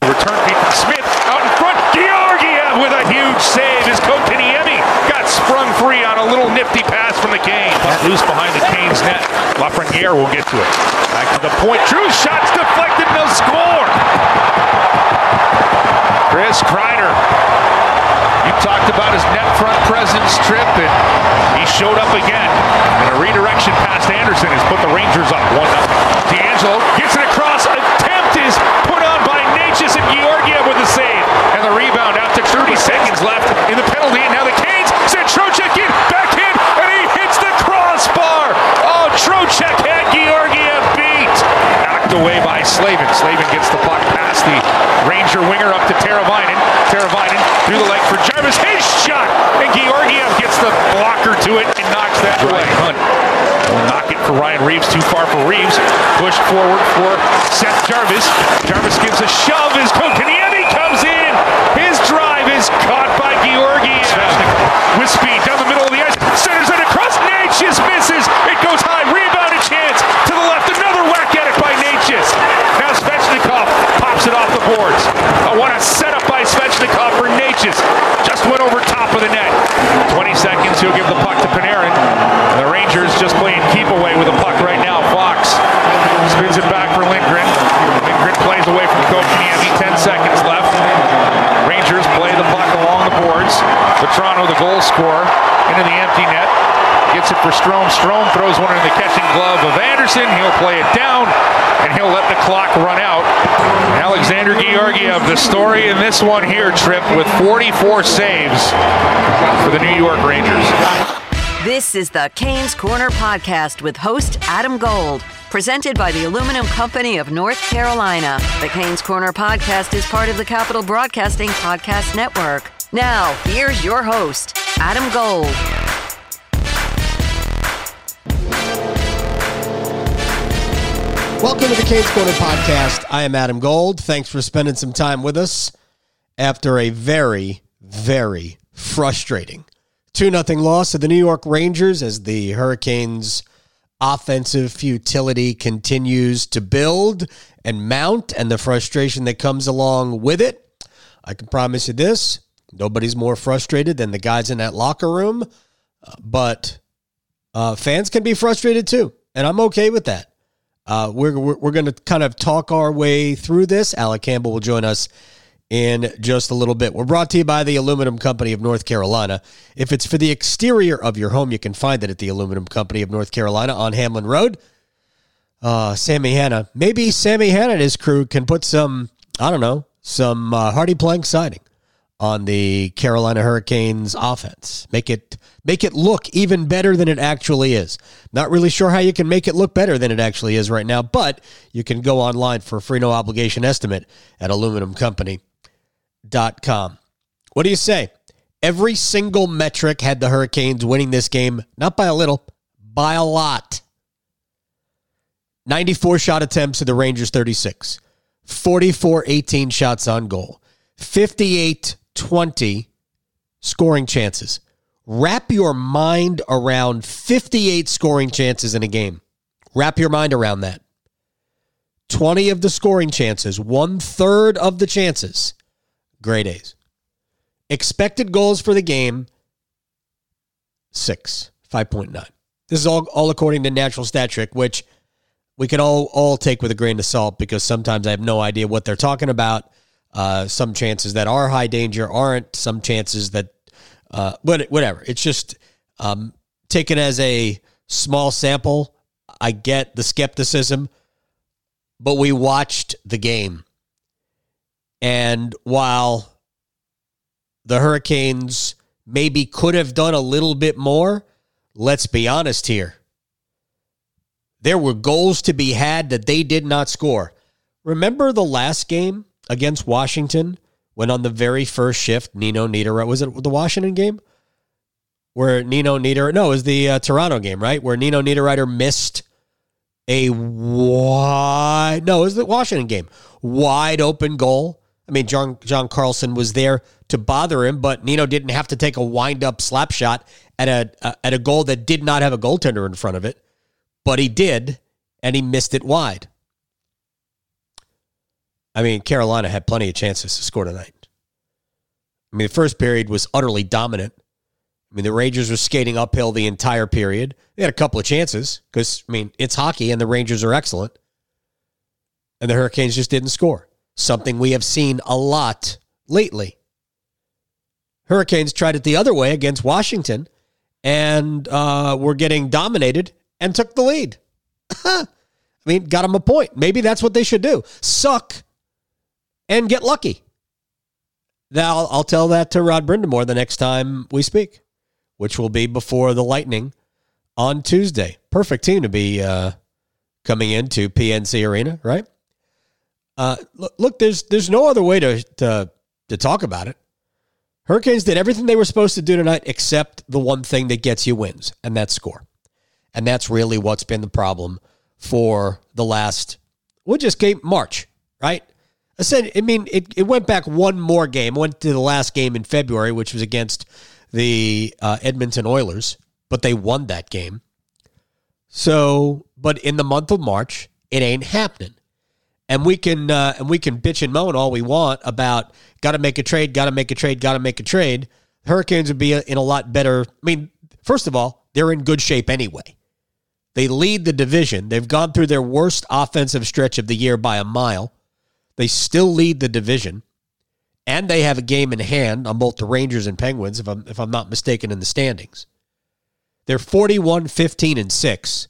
Return feed from Smith out in front. Georgiev with a huge save His Kotkaniemi got sprung free on a little nifty pass from the Canes. Loose behind the Kane's net. Lafreniere will get to it. Back to the point. True shots deflected. No score. Chris Kreider. You talked about his net front presence trip, and he showed up again. And a redirection past Andersen has put the Rangers up 1 DeAngelo gets it across. Attempt is put and Georgiev with the save. And the rebound out to 30 seconds left in the penalty. And now the Canes send Trocheck in, backhand, and he hits the crossbar. Oh, Trocheck had Georgiev beat. Knocked away by Slavin. Slavin gets the puck past the Ranger winger up to Teravainen. Teravainen through the leg for Jarvis. His shot! And Georgiev gets the blocker to it and knocks that away. Hunt will knock it for Ryan Reaves, Too far for Reeves. Pushed forward for Seth Jarvis. Jarvis gives a shove as Kotkaniemi comes in. His drive is caught by Georgiev. With speed down the middle of the ice. Centers it across. Necas misses. It goes high. Rebound a chance. To the left. Another whack at it by Necas. Now Svechnikov pops it off the boards. Oh, what a setup by Svechnikov for Necas. Just went over top of the net. 20 seconds. He'll give the puck to Panarin. The Rangers just playing keep away with the puck right now. Fox spins it back for Lindgren. Lindgren plays away from Kotkaniemi. 10 seconds left. Rangers play the puck along the boards. Vatrano, the goal scorer, into the empty net. Gets it for Strome. Strome throws one in the catching glove of Andersen. He'll play it down, and he'll let the clock run out. Alexander Georgiev, the story in this one here, Trip, with 44 saves for the New York Rangers. This is the Canes Corner podcast with host Adam Gold, presented by the Aluminum Company of North Carolina. The Canes Corner podcast is part of the Capital Broadcasting Podcast Network. Now, here's your host, Adam Gold. Welcome to the Canes Corner podcast. I am Adam Gold. Thanks for spending some time with us after a very, very frustrating 2 0 loss to the New York Rangers as the Hurricanes' offensive futility continues to build and mount, and the frustration that comes along with it. I can promise you this nobody's more frustrated than the guys in that locker room, uh, but uh, fans can be frustrated too, and I'm okay with that. Uh, we're we're, we're going to kind of talk our way through this. Alec Campbell will join us in just a little bit. We're brought to you by the Aluminum Company of North Carolina. If it's for the exterior of your home, you can find it at the Aluminum Company of North Carolina on Hamlin Road. Uh, Sammy Hanna, maybe Sammy Hanna and his crew can put some, I don't know, some uh, HardiePlank siding on the Carolina Hurricanes offense. Make it make it look even better than it actually is. Not really sure how you can make it look better than it actually is right now, but you can go online for a free no obligation estimate at aluminumcompany.com. What do you say? Every single metric had the Hurricanes winning this game, not by a little, by a lot. 94 shot attempts to the Rangers 36. 44 18 shots on goal. 58 20 scoring chances. Wrap your mind around 58 scoring chances in a game. Wrap your mind around that. 20 of the scoring chances, one third of the chances, grade A's. Expected goals for the game, six, 5.9. This is all, all according to Natural Stat Trick, which we can all, all take with a grain of salt because sometimes I have no idea what they're talking about. Uh, some chances that are high danger aren't. Some chances that, uh, but whatever. It's just um, taken as a small sample. I get the skepticism, but we watched the game, and while the Hurricanes maybe could have done a little bit more, let's be honest here. There were goals to be had that they did not score. Remember the last game against Washington when on the very first shift, Nino Niederreiter was it the Washington game where Nino Nieder no, it was the uh, Toronto game, right? Where Nino Niederreiter missed a wide no, it was the Washington game. Wide open goal. I mean, John John Carlson was there to bother him, but Nino didn't have to take a wind up slap shot at a uh, at a goal that did not have a goaltender in front of it, but he did, and he missed it wide. I mean, Carolina had plenty of chances to score tonight. I mean, the first period was utterly dominant. I mean, the Rangers were skating uphill the entire period. They had a couple of chances because, I mean, it's hockey and the Rangers are excellent. And the Hurricanes just didn't score. Something we have seen a lot lately. Hurricanes tried it the other way against Washington and uh, were getting dominated and took the lead. I mean, got them a point. Maybe that's what they should do. Suck and get lucky. Now, I'll, tell that to Rod Brind'Amour the next time we speak, which will be before the Lightning on Tuesday. Perfect team to be uh, coming into PNC Arena, right? Uh, look, look, there's there's no other way to, to to talk about it. Hurricanes did everything they were supposed to do tonight, except the one thing that gets you wins, and that's score. And that's really what's been the problem for the last. We just came March, right? I said, I mean, it, it went back one more game. Went to the last game in February, which was against the uh, Edmonton Oilers, but they won that game. So, but in the month of March, it ain't happening. And we can uh, and we can bitch and moan all we want about got to make a trade, got to make a trade, got to make a trade. Hurricanes would be in a lot better. I mean, first of all, they're in good shape anyway. They lead the division. They've gone through their worst offensive stretch of the year by a mile. They still lead the division, and they have a game in hand on both the Rangers and Penguins, if I'm, if I'm not mistaken, in the standings. They're 41, 15, and 6,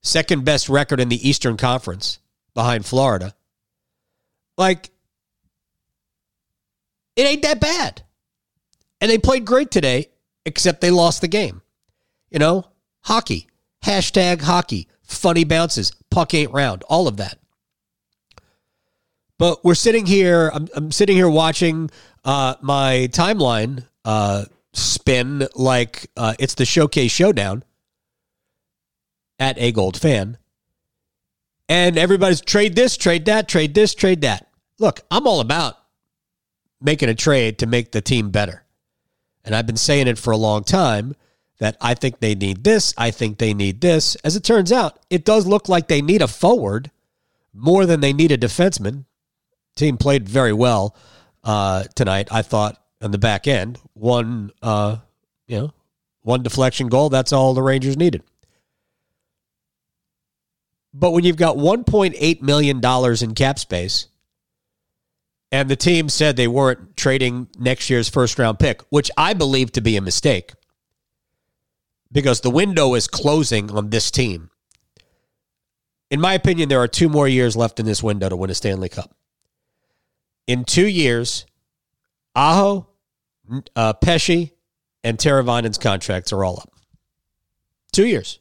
second best record in the Eastern Conference behind Florida. Like, it ain't that bad. And they played great today, except they lost the game. You know, hockey, hashtag hockey, funny bounces, puck ain't round, all of that. But we're sitting here. I'm, I'm sitting here watching uh, my timeline uh, spin like uh, it's the showcase showdown at a gold fan, and everybody's trade this, trade that, trade this, trade that. Look, I'm all about making a trade to make the team better, and I've been saying it for a long time that I think they need this. I think they need this. As it turns out, it does look like they need a forward more than they need a defenseman. Team played very well uh, tonight. I thought on the back end, one uh, you know, one deflection goal. That's all the Rangers needed. But when you've got 1.8 million dollars in cap space, and the team said they weren't trading next year's first round pick, which I believe to be a mistake, because the window is closing on this team. In my opinion, there are two more years left in this window to win a Stanley Cup in two years, Aho, uh, Pesce, and Teravainen's contracts are all up. Two years.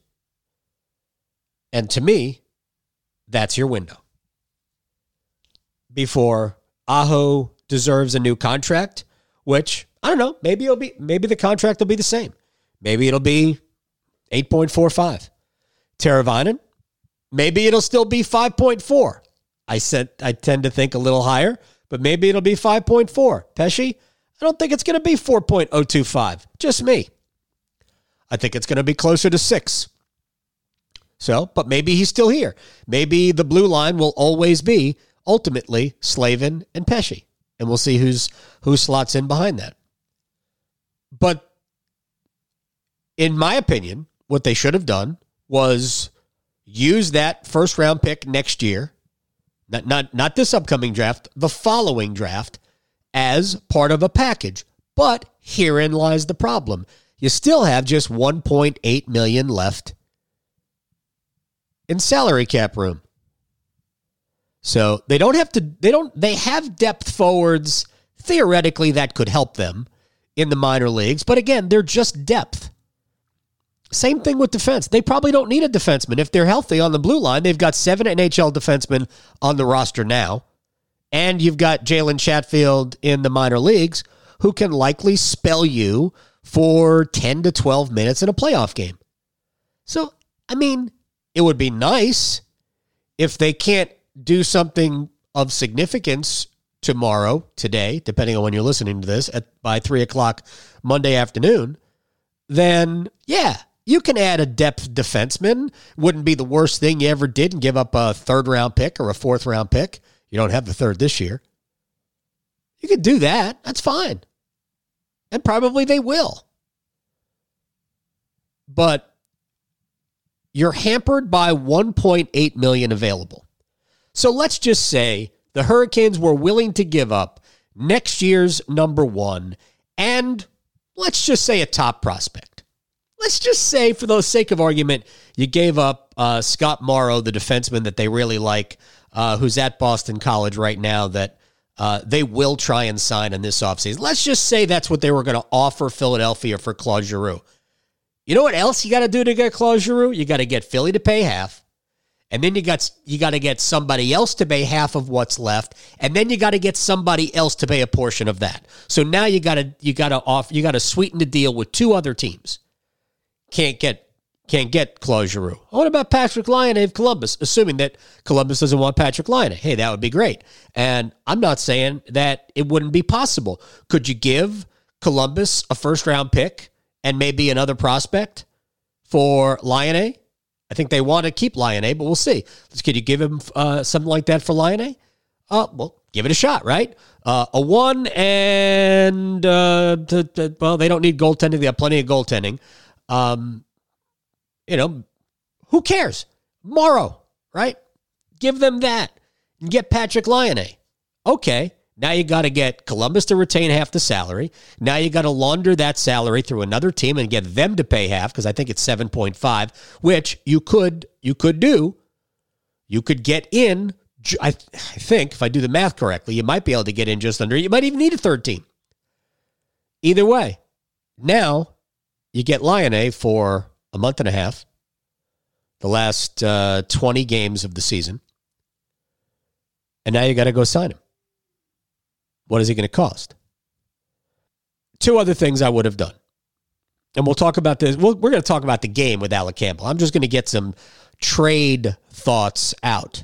And to me, that's your window. Before Aho deserves a new contract, which I don't know, maybe it'll be maybe the contract will be the same. Maybe it'll be 8.45. Teravainen, maybe it'll still be 5.4. I said I tend to think a little higher but maybe it'll be 5.4. Pesce, I don't think it's going to be 4.025. Just me. I think it's going to be closer to 6. So, but maybe he's still here. Maybe the blue line will always be ultimately Slavin and Pesce. And we'll see who's who slots in behind that. But in my opinion, what they should have done was use that first round pick next year not, not, not this upcoming draft, the following draft, as part of a package. But herein lies the problem. You still have just 1.8 million left in salary cap room. So they don't have to they don't they have depth forwards theoretically that could help them in the minor leagues, but again, they're just depth. Same thing with defense. They probably don't need a defenseman. If they're healthy on the blue line, they've got seven NHL defensemen on the roster now, And you've got Jalen Chatfield in the minor leagues who can likely spell you for 10 to 12 minutes in a playoff game. So, I mean, it would be nice if they can't do something of significance tomorrow, today, depending on when you're listening to this, at by three o'clock Monday afternoon, then yeah, you can add a depth defenseman. Wouldn't be the worst thing you ever did and give up a third round pick or a fourth round pick. You don't have the third this year. You could do that. That's fine. And probably they will. But you're hampered by 1.8 million available. So let's just say the Hurricanes were willing to give up next year's number 1 and let's just say a top prospect. Let's just say, for the sake of argument, you gave up uh, Scott Morrow, the defenseman that they really like, uh, who's at Boston College right now, that uh, they will try and sign in this offseason. Let's just say that's what they were going to offer Philadelphia for Claude Giroux. You know what else you got to do to get Claude Giroux? You got to get Philly to pay half. And then you got you got to get somebody else to pay half of what's left, and then you got to get somebody else to pay a portion of that. So now you got to you got to off you got to sweeten the deal with two other teams. Can't get can't get Claude Giroux. What about Patrik Laine of Columbus? Assuming that Columbus doesn't want Patrik Laine, hey, that would be great. And I'm not saying that it wouldn't be possible. Could you give Columbus a first round pick and maybe another prospect for Laine? I think they want to keep Laine, but we'll see. Could you give him uh, something like that for Laine? Uh, well, give it a shot, right? Uh, a one and uh, to, to, well, they don't need goaltending. They have plenty of goaltending. Um, you know, who cares? Morrow, right? Give them that and get Patrik Laine. Okay. Now you got to get Columbus to retain half the salary. Now you got to launder that salary through another team and get them to pay half because I think it's 7.5, which you could you could do. You could get in I, th- I think if I do the math correctly, you might be able to get in just under. You might even need a third team. Either way, now you get Laine for a month and a half, the last uh, 20 games of the season, and now you got to go sign him. What is he going to cost? Two other things I would have done. And we'll talk about this. We're going to talk about the game with Alec Campbell. I'm just going to get some trade thoughts out.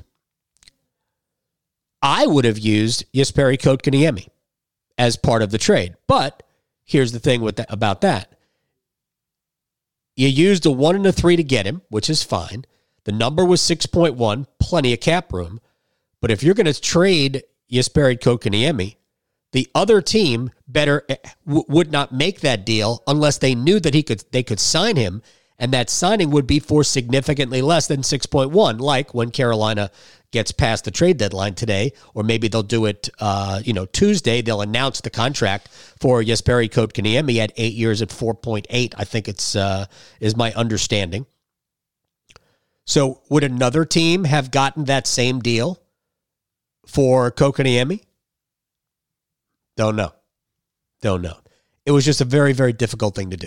I would have used Jesperi Kotkaniemi as part of the trade. But here's the thing with about that. You used a one and a three to get him, which is fine. The number was 6.1, plenty of cap room. But if you're going to trade Jesperi Kotkaniemi, the other team better eh, w- would not make that deal unless they knew that he could they could sign him and that signing would be for significantly less than 6.1 like when Carolina gets past the trade deadline today or maybe they'll do it uh, you know Tuesday they'll announce the contract for Jesperi Kotkaniemi at 8 years at 4.8 I think it's uh, is my understanding so would another team have gotten that same deal for Kotkaniemi don't know. Don't know. It was just a very, very difficult thing to do.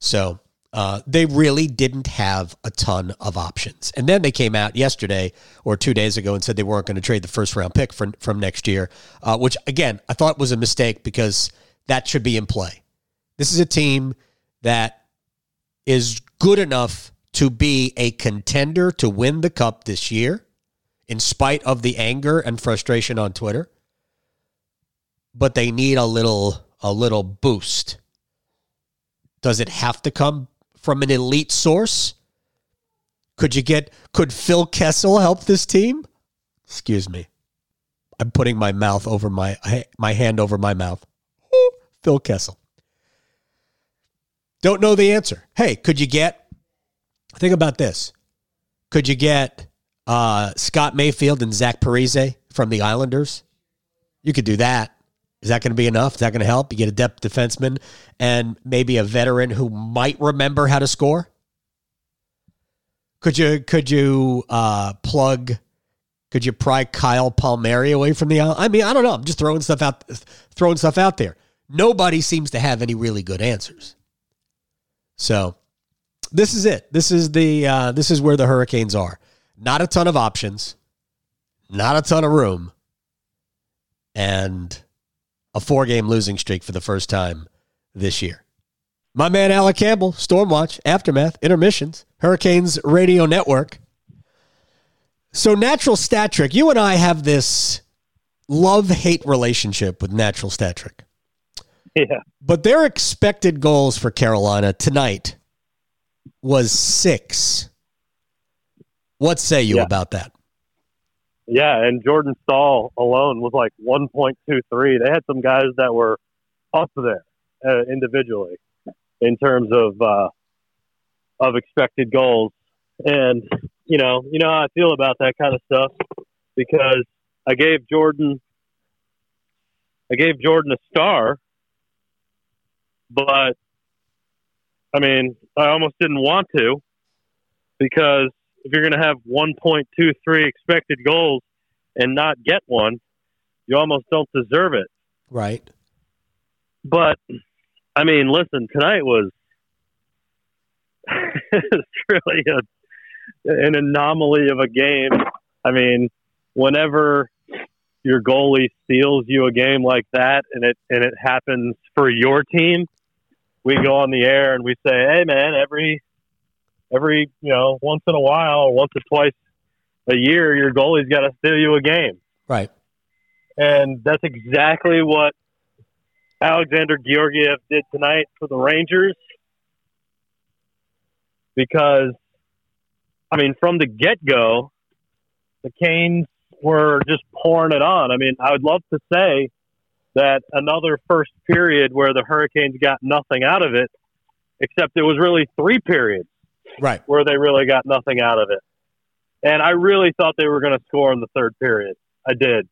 So uh, they really didn't have a ton of options. And then they came out yesterday or two days ago and said they weren't going to trade the first round pick from, from next year, uh, which again, I thought was a mistake because that should be in play. This is a team that is good enough to be a contender to win the cup this year, in spite of the anger and frustration on Twitter but they need a little a little boost. Does it have to come from an elite source? Could you get could Phil Kessel help this team? Excuse me. I'm putting my mouth over my my hand over my mouth. Phil Kessel. Don't know the answer. Hey, could you get think about this. Could you get uh, Scott Mayfield and Zach Parise from the Islanders? You could do that. Is that going to be enough? Is that going to help? You get a depth defenseman and maybe a veteran who might remember how to score. Could you could you uh, plug? Could you pry Kyle Palmieri away from the? I mean, I don't know. I'm just throwing stuff out, throwing stuff out there. Nobody seems to have any really good answers. So, this is it. This is the uh, this is where the Hurricanes are. Not a ton of options, not a ton of room and a four game losing streak for the first time this year. My man Alec Campbell, Stormwatch, Aftermath, Intermissions, Hurricanes Radio Network. So, Natural Stat Trick, you and I have this love hate relationship with Natural Stat Trick. Yeah. But their expected goals for Carolina tonight was six. What say you Yeah. about that? Yeah, and Jordan Staal alone was like 1.23. They had some guys that were up there uh, individually in terms of uh, of expected goals. And you know, you know how I feel about that kind of stuff because I gave Jordan I gave Jordan a star, but I mean, I almost didn't want to because if you're going to have 1.23 expected goals and not get one, you almost don't deserve it. Right. But I mean, listen, tonight was really a, an anomaly of a game. I mean, whenever your goalie steals you a game like that, and it and it happens for your team, we go on the air and we say, "Hey, man, every every you know once in a while, or once or twice a year, your goalie's got to steal you a game." Right. And that's exactly what Alexander Georgiev did tonight for the Rangers. Because, I mean, from the get go, the Canes were just pouring it on. I mean, I would love to say that another first period where the Hurricanes got nothing out of it, except it was really three periods Right. where they really got nothing out of it. And I really thought they were going to score in the third period. I did.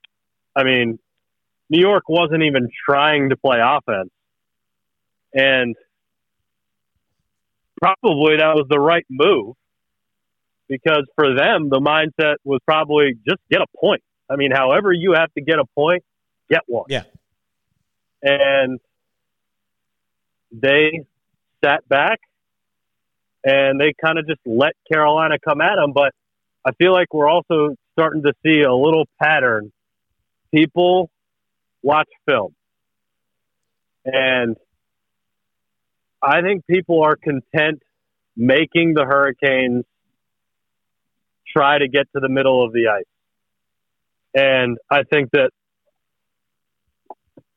I mean, New York wasn't even trying to play offense. And probably that was the right move because for them, the mindset was probably just get a point. I mean, however you have to get a point, get one. Yeah. And they sat back and they kind of just let Carolina come at them. But I feel like we're also starting to see a little pattern. People watch film. And I think people are content making the Hurricanes try to get to the middle of the ice. And I think that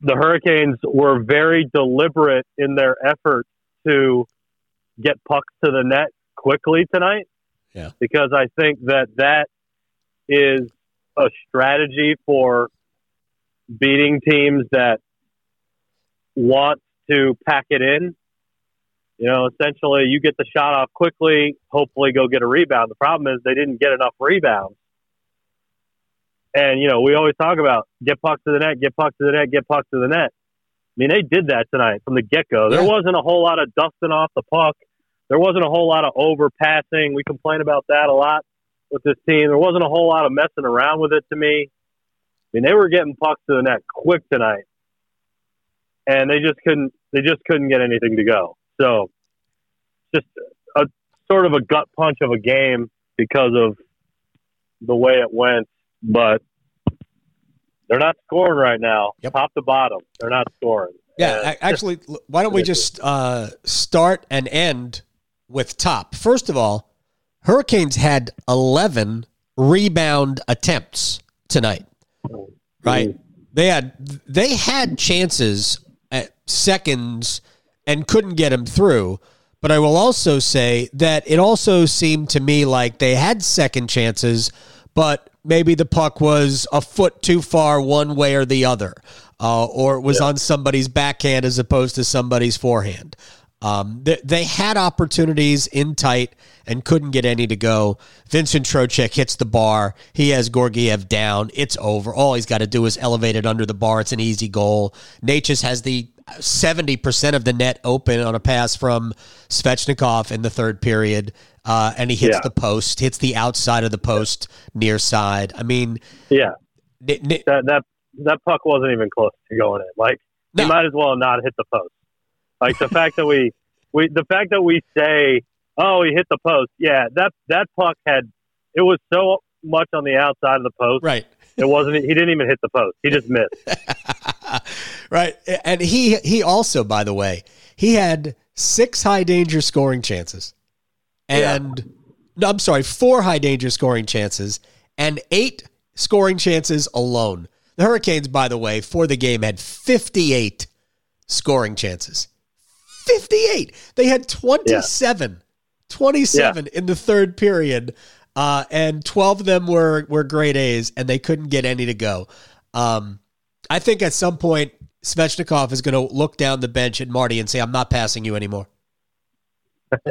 the Hurricanes were very deliberate in their effort to get pucks to the net quickly tonight. Yeah. Because I think that that is a strategy for beating teams that want to pack it in. You know, essentially, you get the shot off quickly, hopefully go get a rebound. The problem is they didn't get enough rebounds. And, you know, we always talk about get pucks to the net, get pucks to the net, get pucks to the net. I mean, they did that tonight from the get go. There Yeah. wasn't a whole lot of dusting off the puck. There wasn't a whole lot of overpassing. We complain about that a lot with this team. There wasn't a whole lot of messing around with it to me. I mean, they were getting pucks to the net quick tonight, and they just couldn't. They just couldn't get anything to go. So, just a sort of a gut punch of a game because of the way it went. But they're not scoring right now, Yep. top to bottom. They're not scoring. Yeah, And- actually, why don't we just uh, start and end with top? First of all, Hurricanes had 11 rebound attempts tonight. Right? They had they had chances at seconds and couldn't get them through. But I will also say that it also seemed to me like they had second chances, but maybe the puck was a foot too far one way or the other, uh, or it was on somebody's backhand as opposed to somebody's forehand. Um, they, they had opportunities in tight and couldn't get any to go. Vincent Trocheck hits the bar. He has Georgiev down. It's over. All he's got to do is elevate it under the bar. It's an easy goal. Necas has the 70% of the net open on a pass from Svechnikov in the third period. Uh, and he hits Yeah. the post, hits the outside of the post near side. I mean, Yeah, Ni- Ni- that that that puck wasn't even close to going in. Like No. he might as well not hit the post. Like the fact that we we the fact that we say, "Oh, he hit the post." Yeah, that that puck had it was so much on the outside of the post right. It wasn't. He didn't even hit the post. He just missed. right, and he he also, by the way, he had six high danger scoring chances, and yeah. no, I'm sorry, four high danger scoring chances, and eight scoring chances alone. The Hurricanes, by the way, for the game had 58 scoring chances. 58. They had 27. Yeah. 27 yeah. in the third period. Uh, and 12 of them were, were grade A's, and they couldn't get any to go. Um, I think at some point, Svechnikov is going to look down the bench at Marty and say, I'm not passing you anymore.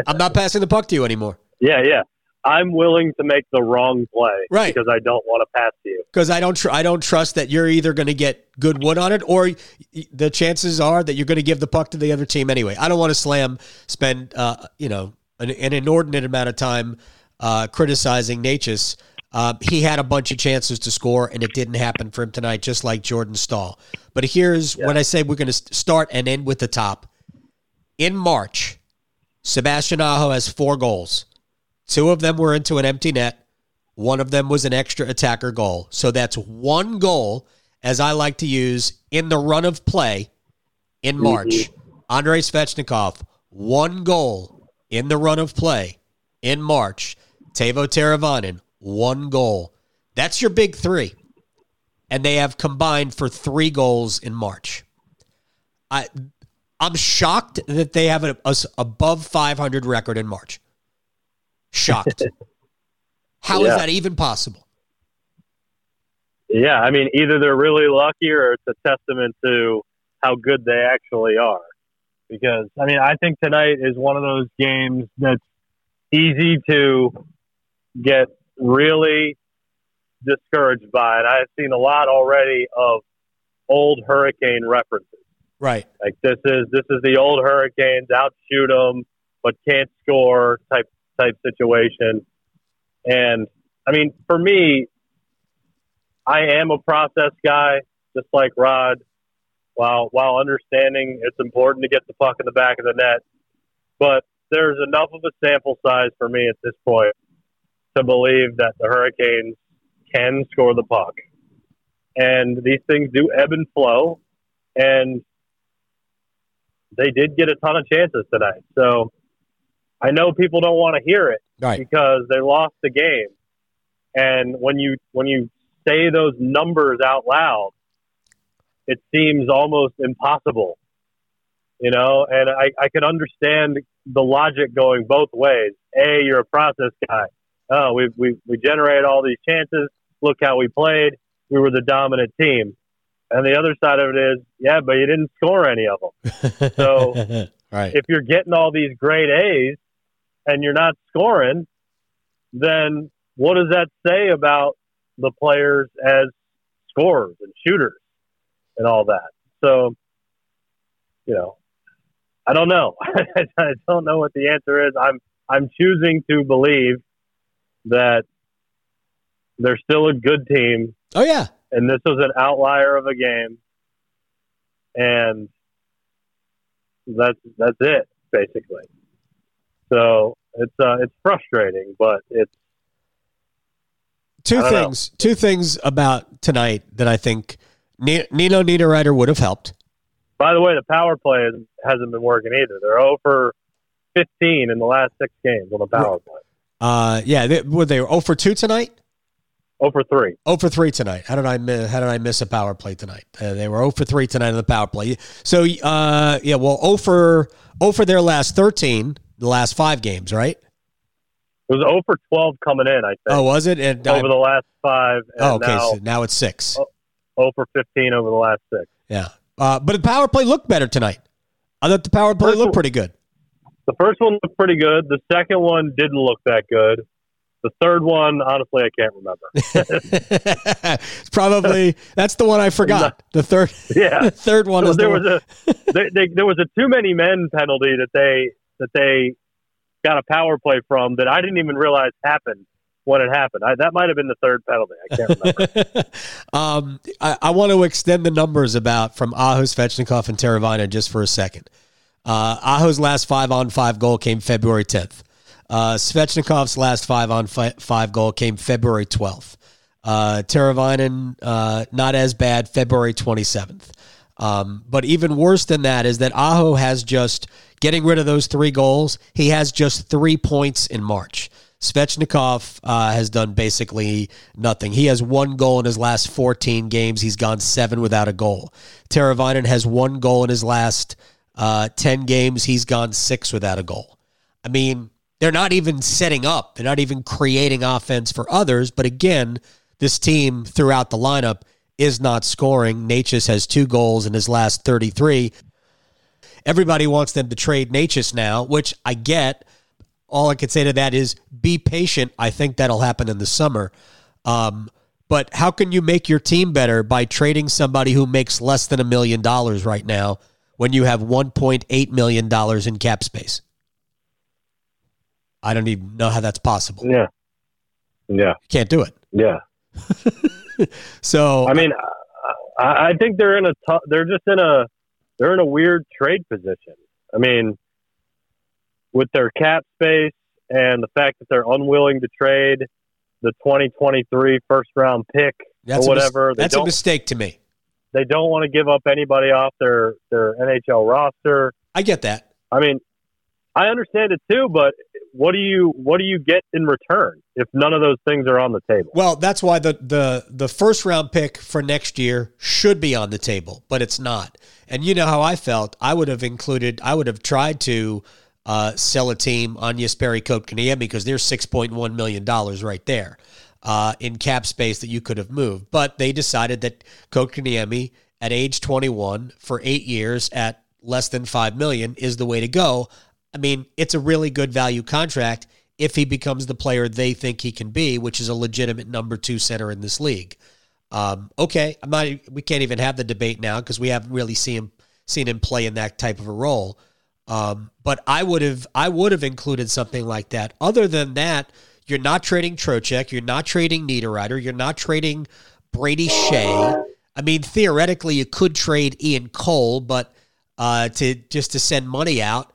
I'm not passing the puck to you anymore. Yeah, yeah. I'm willing to make the wrong play, right? Because I don't want to pass to you. Because I don't, tr- I don't trust that you're either going to get good wood on it, or the chances are that you're going to give the puck to the other team anyway. I don't want to slam, spend, uh, you know, an, an, inordinate amount of time uh, criticizing Necas. Uh, he had a bunch of chances to score, and it didn't happen for him tonight, just like Jordan Staal. But here's yeah. when I say we're going to start and end with the top. In March, Sebastian Aho has four goals. Two of them were into an empty net. One of them was an extra attacker goal. So that's one goal, as I like to use, in the run of play in mm-hmm. March. Andrei Svechnikov, one goal in the run of play in March. Teuvo Teravainen, one goal. That's your big three. And they have combined for three goals in March. I, I'm shocked that they have an above 500 record in March. Shocked. How yeah. is that even possible? Yeah, I mean, either they're really lucky or it's a testament to how good they actually are. Because, I mean, I think tonight is one of those games that's easy to get really discouraged by. And I've seen a lot already of old hurricane references. Right. Like this is this is the old Hurricanes outshoot them, but can't score type type situation. And I mean, for me, I am a process guy, just like Rod. While while understanding it's important to get the puck in the back of the net, but there's enough of a sample size for me at this point to believe that the Hurricanes can score the puck. And these things do ebb and flow, and they did get a ton of chances tonight. So I know people don't want to hear it right. because they lost the game. And when you when you say those numbers out loud, it seems almost impossible. You know, and I, I can understand the logic going both ways. A, you're a process guy. Oh, we we we generated all these chances. Look how we played. We were the dominant team. And the other side of it is, yeah, but you didn't score any of them. So right. if you're getting all these great A's, and you're not scoring, then what does that say about the players as scorers and shooters and all that? So, you know, I don't know. I don't know what the answer is. I'm I'm choosing to believe that they're still a good team. Oh yeah. And this was an outlier of a game. And that's that's it, basically. So it's uh, it's frustrating, but it's two things. Know. Two things about tonight that I think Nino Niederreiter would have helped. By the way, the power play hasn't been working either. They're over 15 in the last six games on the power play. Uh, yeah, they, were they 0 for 2 tonight? 0 for 3. 0 for 3 tonight. How did I miss, how did I miss a power play tonight? Uh, they were 0 for 3 tonight on the power play. So, uh, yeah, well, 0 for 0 for their last 13 the last five games, right? It was 0 for 12 coming in, I think. Oh, was it? And over I, the last five. oh, okay. Now, so now it's six. 0 for 15 over the last six. Yeah. Uh, but the power play looked better tonight. I thought the power play looked pretty good. The first one looked pretty good. The second one didn't look that good. The third one, honestly, I can't remember. it's probably that's the one I forgot. The third, yeah, the third one. So there the was a they, they, there was a too many men penalty that they that they got a power play from that I didn't even realize happened when it happened. I, that might have been the third penalty. I can't remember. um, I, I, want to extend the numbers about from Aho Svechnikov and Teravainen just for a second. Uh, Aho's last five on five goal came February 10th. Uh, Svechnikov's last five on fi- five goal came February 12th. Uh, Teravainen, uh, not as bad, February 27th. Um, but even worse than that is that Aho has just getting rid of those three goals. He has just three points in March. Svechnikov uh, has done basically nothing. He has one goal in his last 14 games. He's gone seven without a goal. Teravainen has one goal in his last uh, 10 games. He's gone six without a goal. I mean, they're not even setting up, they're not even creating offense for others. But again, this team throughout the lineup is not scoring. Necas has two goals in his last 33. Everybody wants them to trade Necas now, which I get all I could say to that is be patient. I think that'll happen in the summer. Um, but how can you make your team better by trading somebody who makes less than a million dollars right now when you have $1.8 million in cap space? I don't even know how that's possible. Yeah. Yeah. You can't do it. Yeah. so I mean, I, I think they're in a tough. They're just in a they're in a weird trade position. I mean, with their cap space and the fact that they're unwilling to trade the 2023 first round pick that's or whatever. A mis- that's a mistake to me. They don't want to give up anybody off their their NHL roster. I get that. I mean, I understand it too, but what do you what do you get in return if none of those things are on the table? Well, that's why the the the first round pick for next year should be on the table, but it's not. And you know how I felt. I would have included. I would have tried to uh, sell a team on Jesperi Kotkaniemi because there's $6.1 million right there uh, in cap space that you could have moved. But they decided that Kotkaniemi at age 21 for eight years at less than 5 million is the way to go. I mean, it's a really good value contract if he becomes the player they think he can be, which is a legitimate number two center in this league. Um, okay, I'm not. We can't even have the debate now because we haven't really seen him seen him play in that type of a role. Um, but I would have I would have included something like that. Other than that, you're not trading Trocheck, you're not trading Niederreiter, you're not trading Brady Skjei. I mean, theoretically, you could trade Ian Cole, but uh, to just to send money out.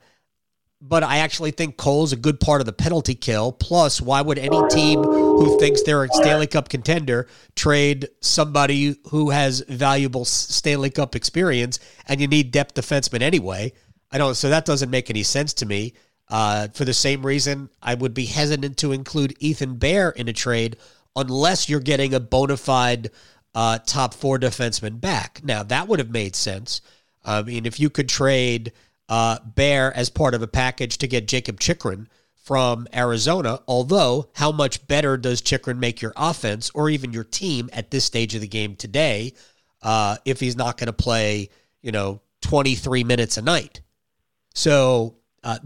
But I actually think Cole's a good part of the penalty kill. Plus, why would any team who thinks they're a Stanley Cup contender trade somebody who has valuable Stanley Cup experience and you need depth defensemen anyway? I don't. So that doesn't make any sense to me. Uh, for the same reason, I would be hesitant to include Ethan Bear in a trade unless you're getting a bona fide uh, top four defenseman back. Now that would have made sense. I mean, if you could trade uh, Bear as part of a package to get Jakob Chychrun from Arizona, although how much better does Chychrun make your offense or even your team at this stage of the game today uh, if he's not going to play, you know, 23 minutes a night? So uh,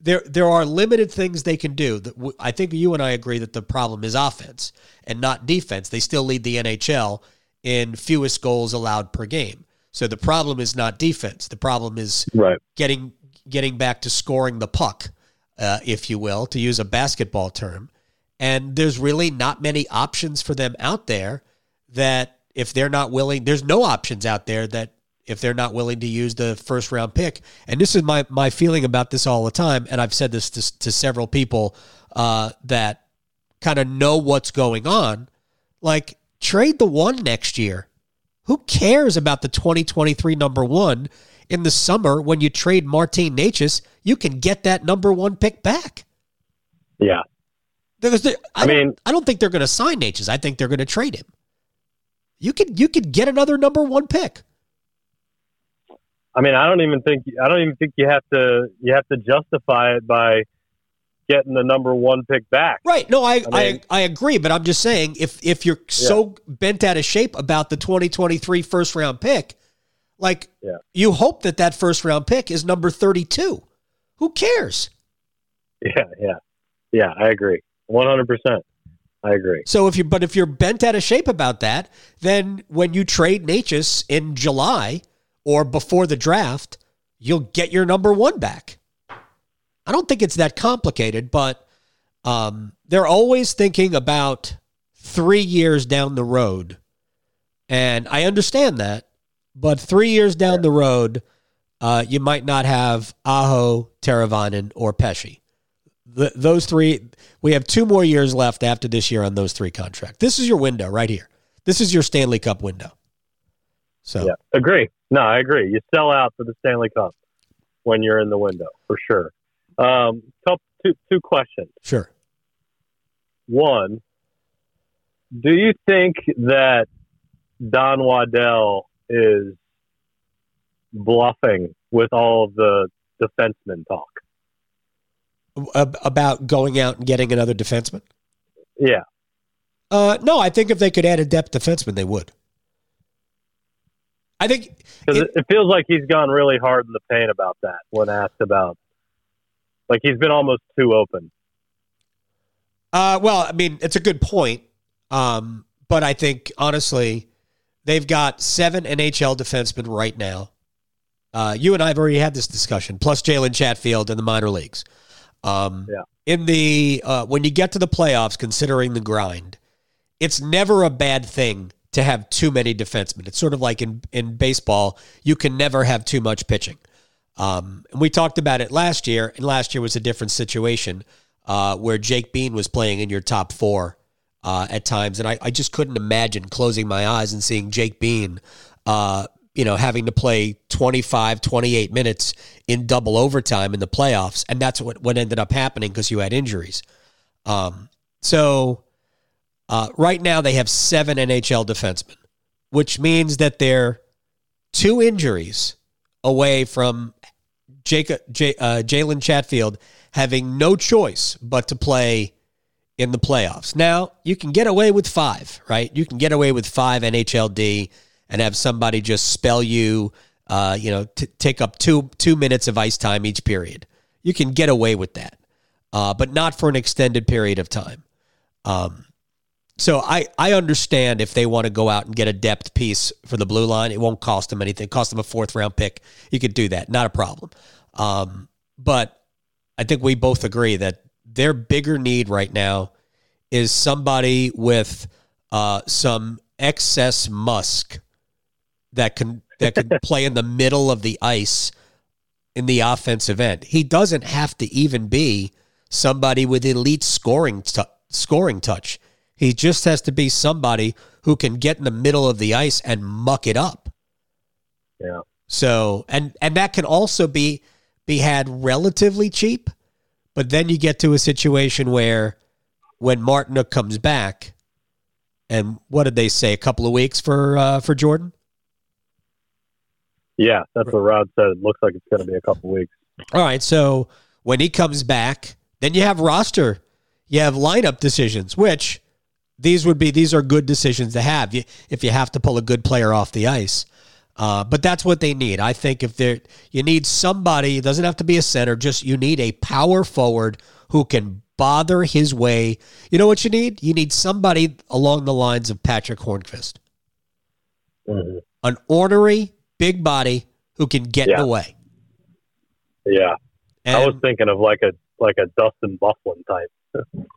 there there are limited things they can do. I think you and I agree that the problem is offense and not defense. They still lead the NHL in fewest goals allowed per game. So the problem is not defense. The problem is right. getting getting back to scoring the puck, uh, if you will, to use a basketball term. And there's really not many options for them out there that if they're not willing, there's no options out there that if they're not willing to use the first round pick. And this is my my feeling about this all the time, and I've said this to, to several people uh, that kind of know what's going on. Like trade the one next year. Who cares about the 2023 number one in the summer when you trade Martin Necas? You can get that number one pick back. Yeah. I, I mean, I don't think they're going to sign Necas. I think they're going to trade him. You could you could get another number one pick. I mean, I don't even think I don't even think you have to you have to justify it by getting the number one pick back. Right. No, I I, mean, I, I, agree, but I'm just saying if if you're so bent out of shape about the 2023 first round pick, like yeah. you hope that that first round pick is number 32. Who cares? Yeah, yeah. Yeah, I agree. 100%. I agree. So if you but if you're bent out of shape about that, then when you trade Necas in July, or before the draft, you'll get your number one back. I don't think it's that complicated, but um, they're always thinking about three years down the road. And I understand that, but three years down the road, uh, you might not have Aho, Teravainen, or Pesce. the, those three, we have two more years left after this year on those three contracts. This is your window right here. This is your Stanley Cup window. So Yeah, agree. No, I agree. You sell out for the Stanley Cup when you're in the window for sure. Um, couple, two, two questions. sure. One, do you think that Don Waddell is bluffing with all of the defenseman talk? About going out and getting another defenseman. Yeah, Uh, no, I think if they could add a depth defenseman, they would. I think because It- it, it feels like he's gone really hard in the paint about that when asked about. Like he's been almost too open. Uh, well, I mean, it's a good point. Um, but I think honestly, they've got seven NHL defensemen right now. Uh, you and I have already had this discussion, plus Jalen Chatfield in the minor leagues. Um, Yeah. In the uh, when you get to the playoffs, considering the grind, it's never a bad thing to have too many defensemen. It's sort of like in in baseball, you can never have too much pitching. Um, and we talked about it last year, and last year was a different situation uh, where Jake Bean was playing in your top four uh, at times, and I, I just couldn't imagine closing my eyes and seeing Jake Bean, uh, you know, having to play 25, 28 minutes in double overtime in the playoffs, and that's what what ended up happening because you had injuries. Um, so uh, right now they have seven NHL defensemen, which means that they're two injuries away from Jacob, J, uh, Jalen Chatfield having no choice but to play in the playoffs. Now, you can get away with five, right? You can get away with five NHLD and have somebody just spell you, uh, you know, t- take up two two minutes of ice time each period. You can get away with that, uh, but not for an extended period of time. Um, so I, I understand if they want to go out and get a depth piece for the blue line, it won't cost them anything. It cost them a fourth round pick. You could do that, not a problem. Um, but I think we both agree that their bigger need right now is somebody with uh, some excess musk that can that can play in the middle of the ice in the offensive end. He doesn't have to even be somebody with elite scoring t- scoring touch. He just has to be somebody who can get in the middle of the ice and muck it up. Yeah. So and and that can also be be had relatively cheap, but then you get to a situation where when Martinook comes back, and what did they say? A couple of weeks for uh, for Jordan. Yeah, that's what Rod said. It looks like it's going to be a couple of weeks. All right, so when he comes back, then you have roster, you have lineup decisions, which these would be these are good decisions to have you, if you have to pull a good player off the ice. Uh, but that's what they need. I think if they you need somebody, it doesn't have to be a center, just you need a power forward who can bother his way. You know what you need? You need somebody along the lines of Patric Hornqvist, hmm an ornery, big body who can get in Yeah. the way. Yeah, And, I was thinking of like a like a Dustin Byfuglien type.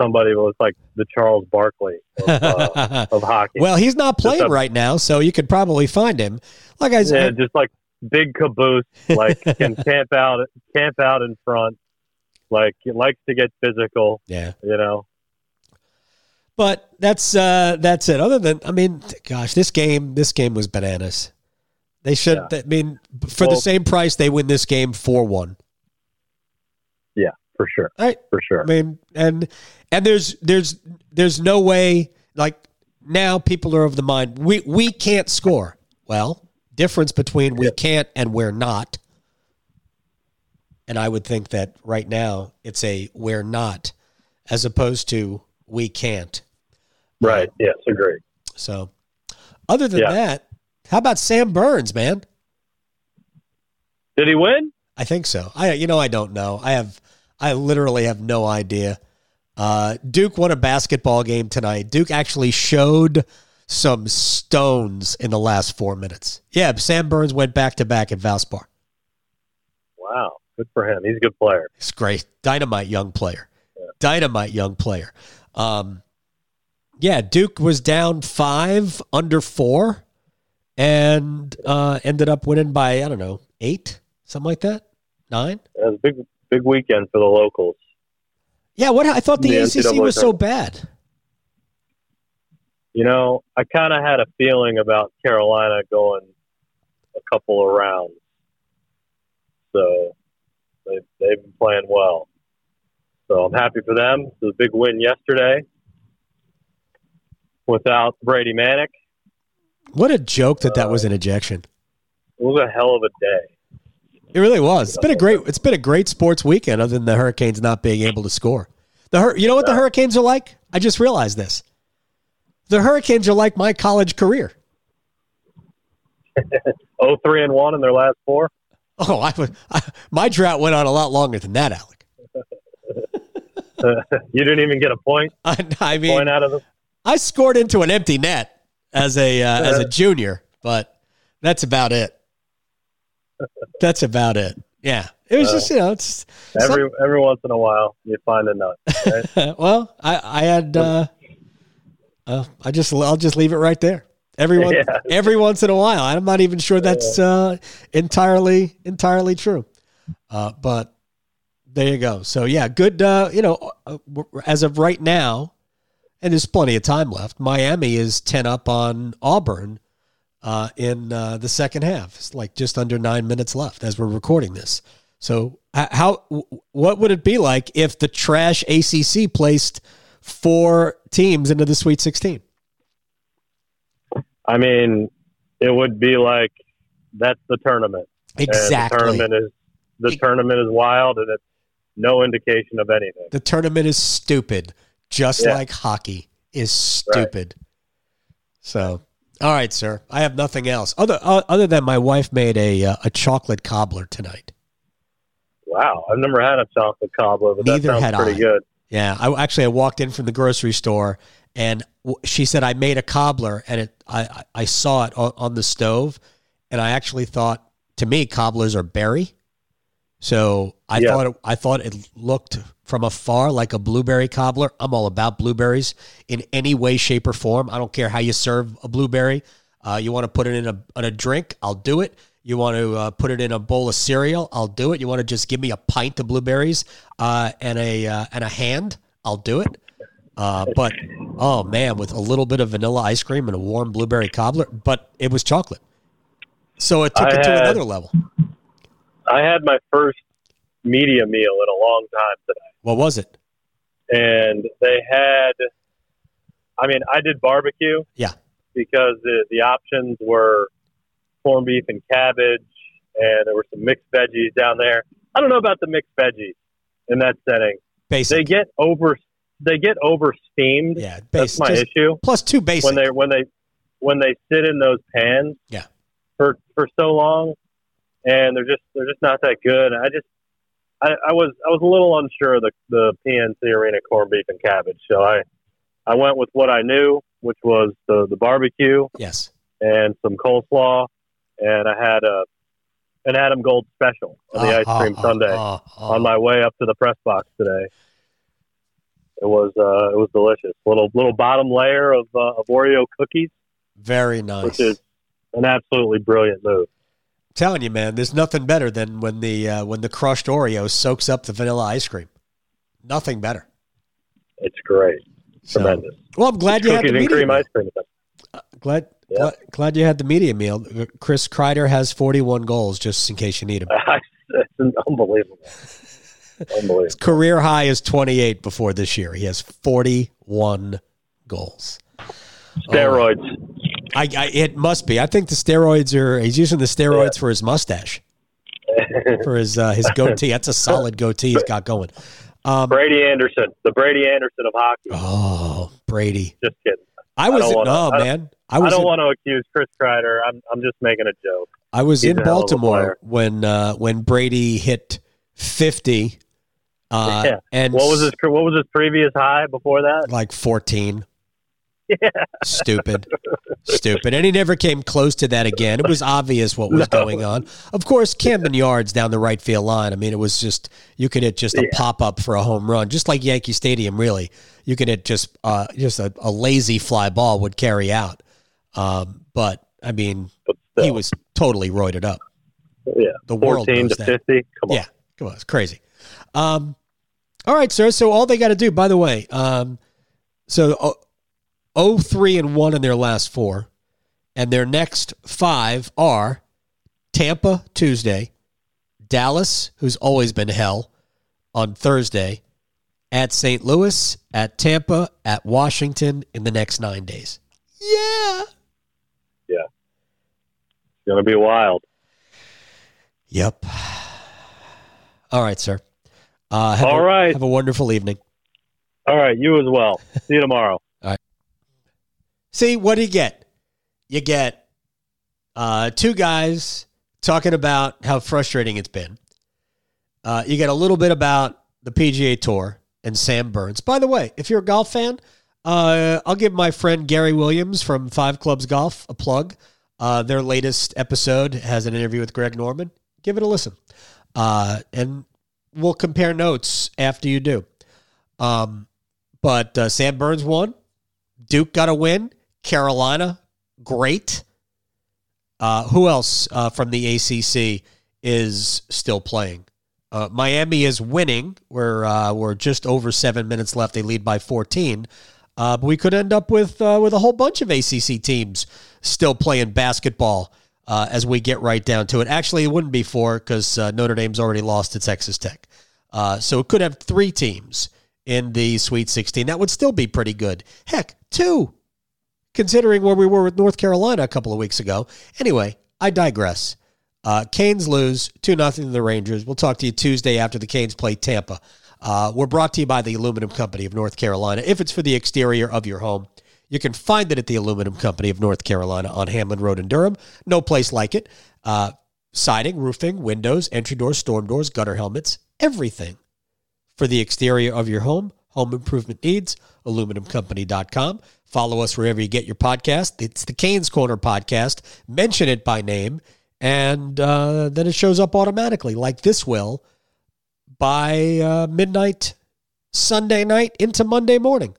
Somebody who looks like the Charles Barkley of, uh, of hockey. Well, he's not playing right now, so you could probably find him. Like I yeah, said, just like big caboose, like can camp out camp out in front. Like likes to get physical, yeah. you know. But that's uh, that's it. Other than, I mean, gosh, this game, this game was bananas. They should. I mean, for the same price, they win this game four one. For sure, Right. for sure. I mean, and and there's there's there's no way. Like now, people are of the mind we we can't score. Well, difference between we can't and we're not. And I would think that right now it's a we're not, as opposed to we can't. Right. Yes, agree. So, other than Yeah. that, how about Sam Burns, man? Did he win? I think so. I, you know, I don't know. I have, I literally have no idea. Uh, Duke won a basketball game tonight. Duke actually showed some stones in the last four minutes. Yeah, Sam Burns went back to back at Valspar. Wow, good for him. He's a good player. It's great, dynamite young player, dynamite young player. Um, yeah, Duke was down five under four, and uh, ended up winning by I don't know eight, something like that, nine. It was a big, big weekend for the locals. Yeah, what I thought the, The ACC was so bad. You know, I kind of had a feeling about Carolina going a couple of rounds. So they've, they've been playing well. So I'm happy for them. It was a big win yesterday without Brady Manek. What a joke that that was uh, an ejection. It was a hell of a day. It really was. It's been a great. It's been a great sports weekend, other than the Hurricanes not being able to score. The Hur- you know what the Hurricanes are like? I just realized this. The Hurricanes are like my college career. Oh, three and one in their last four. Oh, I, I my drought went on a lot longer than that, Alec. you didn't even get a point I, I mean, point out of them. I scored into an empty net as a uh, as a junior, but that's about it. That's about it. Yeah, it was just you know it's Every every once in a while, you find a nut. Right? well, I I had uh, uh, I just I'll just leave it right there. Everyone Yeah. every once in a while. I'm not even sure that's uh, entirely entirely true, uh, but there you go. So yeah, good. Uh, you know, uh, as of right now, and there's plenty of time left. Miami is ten up on Auburn uh, in uh, the second half. It's like just under nine minutes left as we're recording this. So how what would it be like if the trash ACC placed four teams into the Sweet 16? I mean, it would be like that's the tournament. Exactly. And the tournament is the tournament is wild, and it's no indication of anything. The tournament is stupid, just Yeah. like hockey is stupid. So, all right, sir. I have nothing else other uh, other than my wife made a uh, a chocolate cobbler tonight. Wow, I've never had a chocolate cobbler, but Neither that had sounds pretty I. good. Yeah, I actually I walked in from the grocery store and w- she said I made a cobbler and it I I- I saw it on, on the stove and I actually thought to me cobblers are berry. So I Yeah. thought it, I thought it looked from afar like a blueberry cobbler. I'm all about blueberries in any way, shape, or form. I don't care how you serve a blueberry. Uh, you want to put it in a in a drink, I'll do it. You want to uh, put it in a bowl of cereal, I'll do it. You want to just give me a pint of blueberries uh, and a uh, and a hand, I'll do it. Uh, but oh man, with a little bit of vanilla ice cream and a warm blueberry cobbler, but it was chocolate, so it took I it to had- another level. I had my first media meal in a long time today, What was it? and they had. I mean, I did barbecue. Yeah. Because the the options were corned beef and cabbage, and there were some mixed veggies down there. I don't know about the mixed veggies in that setting. Basic. They get over they get over steamed. yeah, That's my just issue. plus two basic. when they when they when they sit in those pans Yeah. for for so long and they're just they're just not that good i just i, I was i was a little unsure of the the pnc arena corned beef and cabbage so i i went with what i knew which was the the barbecue yes. and some coleslaw and i had a an adam gold special on the Ah, ice cream ah, sundae ah. on my way up to the press box today it was uh it was delicious little little bottom layer of uh, of oreo cookies Very nice. which is an absolutely brilliant move. Telling you, man, there's nothing better than when the uh, when the crushed Oreo soaks up the vanilla ice cream. Nothing better. It's great, So- tremendous. Well, I'm glad you had the media cream meal. ice cream. Glad, Yeah. glad glad you had the media meal. Chris Kreider has 41 goals, just in case you need him. it's unbelievable, unbelievable. His career high is 28 before this year. He has 41 goals. Steroids. I, I it must be. I think the steroids are. He's using the steroids for his mustache, for his uh, his goatee. That's a solid goatee he's got going. Um, Brady Anderson, the Brady Anderson of hockey. oh, Brady. Just kidding. I was in, wanna- oh I man. I I, don't in, want to accuse Chris Kreider. I'm I'm just making a joke. I was he's in a hell of a Baltimore when uh, when Brady hit 50 uh, Yeah. and What was his What was his previous high before that? like 14. Stupid. Stupid. And he never came close to that again. It was obvious what was going on. Of course, Camden Yards down the right field line. I mean, it was just, you could hit just a pop up for a home run, just like Yankee Stadium, really. You could hit just uh, just a, a lazy fly ball would carry out. Um, but, I mean, But still, he was totally roided up. yeah, the world fourteen knows to that. fifty. Come on, Yeah. Come on. It's crazy. Um, all right, sir. So all they got to do, by the way, um, so uh, 0, 3 and 1 in their last four, and their next five are Tampa Tuesday, Dallas, who's always been hell, on Thursday, at St. Louis, at Tampa, at Washington in the next nine days. Yeah. Yeah. It's going to be wild. Yep. All right, sir. Uh, All a, right. Have a wonderful evening. All right. You as well. See you tomorrow. See, what do you get? You get uh, two guys talking about how frustrating it's been. Uh, you get a little bit about the PGA Tour and Sam Burns. By the way, if you're a golf fan, uh, I'll give my friend Gary Williams from Five Clubs Golf a plug. Uh, their latest episode has an interview with Greg Norman. Give it a listen. Uh, and we'll compare notes after you do. Um, but uh, Sam Burns won. Duke got a win. Carolina, great. Uh, who else uh, from the ACC is still playing? Uh, Miami is winning. We're uh, we're just over seven minutes left. They lead by fourteen. Uh, but we could end up with uh, with a whole bunch of ACC teams still playing basketball as we get right down to it. Actually, it wouldn't be four because Notre Dame's already lost to Texas Tech. So it could have three teams in the Sweet 16. That would still be pretty good. Heck, two, considering where we were with North Carolina a couple of weeks ago. Anyway, I digress. Uh, Canes lose 2 0 to the Rangers. We'll talk to you Tuesday after the Canes play Tampa. Uh, we're brought to you by the Aluminum Company of North Carolina. If it's for the exterior of your home, you can find it at the Aluminum Company of North Carolina on Hamlin Road in Durham. No place like it. Uh, siding, roofing, windows, entry doors, storm doors, gutter helmets, everything for the exterior of your home, home improvement needs, aluminumcompany.com. Follow us wherever you get your podcast. It's the Canes Corner podcast. Mention it by name, and uh, then it shows up automatically, like this will, by uh, midnight Sunday night into Monday morning.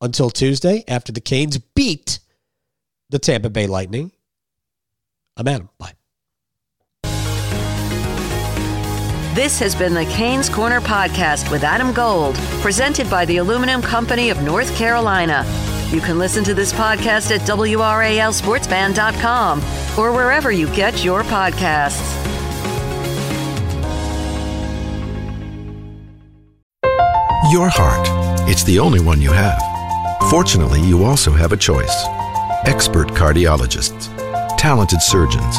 Until Tuesday, after the Canes beat the Tampa Bay Lightning. I'm Adam. Bye. This has been the Canes Corner podcast with Adam Gold, presented by the Aluminum Company of North Carolina. You can listen to this podcast at WRALSportsFan.com or wherever you get your podcasts. Your heart. It's the only one you have. Fortunately, you also have a choice. Expert cardiologists, talented surgeons,